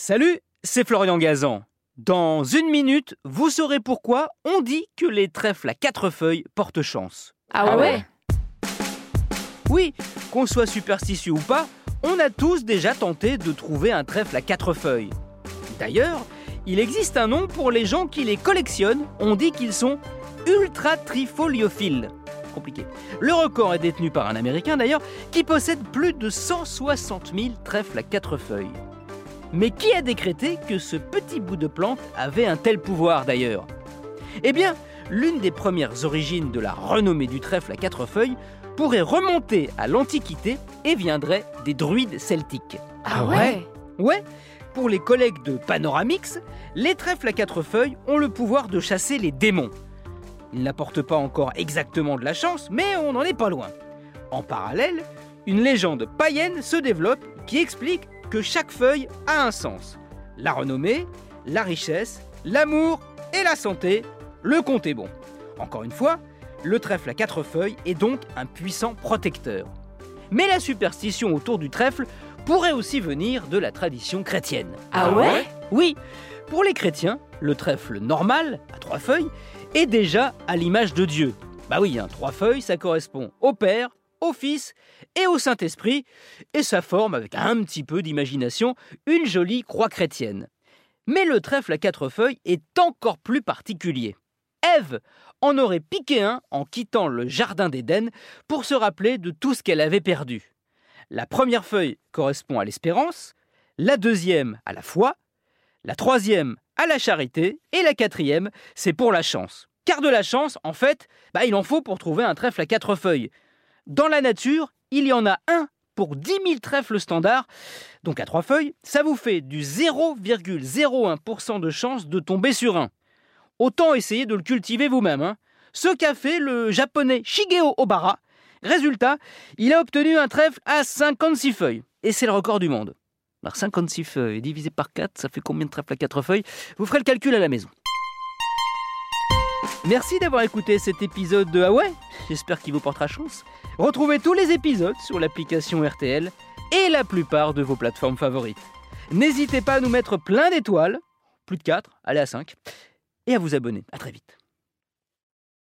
Salut, c'est Florian Gazan. Dans une minute, vous saurez pourquoi on dit que les trèfles à quatre feuilles portent chance. Ah ouais? Oui, qu'on soit superstitieux ou pas, on a tous déjà tenté de trouver un trèfle à quatre feuilles. D'ailleurs, il existe un nom pour les gens qui les collectionnent, on dit qu'ils sont ultra trifoliophiles. Compliqué. Le record est détenu par un Américain d'ailleurs, qui possède plus de 160 000 trèfles à quatre feuilles. Mais qui a décrété que ce petit bout de plante avait un tel pouvoir d'ailleurs? Eh bien, l'une des premières origines de la renommée du trèfle à quatre feuilles pourrait remonter à l'Antiquité et viendrait des druides celtiques. Ah ouais? Ouais, pour les collègues de Panoramix, les trèfles à quatre feuilles ont le pouvoir de chasser les démons. Ils n'apportent pas encore exactement de la chance, mais on n'en est pas loin. En parallèle, une légende païenne se développe qui explique que chaque feuille a un sens. La renommée, la richesse, l'amour et la santé, le compte est bon. Encore une fois, le trèfle à quatre feuilles est donc un puissant protecteur. Mais la superstition autour du trèfle pourrait aussi venir de la tradition chrétienne. Ah ouais? Oui, pour les chrétiens, le trèfle normal, à trois feuilles, est déjà à l'image de Dieu. Bah oui, hein, trois feuilles, ça correspond au Père, au Fils et au Saint-Esprit, et ça forme, avec un petit peu d'imagination, une jolie croix chrétienne. Mais le trèfle à quatre feuilles est encore plus particulier. Ève en aurait piqué un en quittant le jardin d'Éden pour se rappeler de tout ce qu'elle avait perdu. La première feuille correspond à l'espérance, la deuxième à la foi, la troisième à la charité et la quatrième c'est pour la chance. Car de la chance, en fait, bah, il en faut pour trouver un trèfle à quatre feuilles. Dans la nature, il y en a un pour 10 000 trèfles standards, donc à trois feuilles, ça vous fait du 0,01% de chance de tomber sur un. Autant essayer de le cultiver vous-même. hein. Ce qu'a fait le japonais Shigeo Obara. Résultat, il a obtenu un trèfle à 56 feuilles. Et c'est le record du monde. Alors 56 feuilles divisé par 4, ça fait combien de trèfles à 4 feuilles? Vous ferez le calcul à la maison. Merci d'avoir écouté cet épisode de Ah ouais J'espère qu'il vous portera chance. Retrouvez tous les épisodes sur l'application RTL et la plupart de vos plateformes favorites. N'hésitez pas à nous mettre plein d'étoiles, plus de 4, allez à 5, et à vous abonner. À très vite.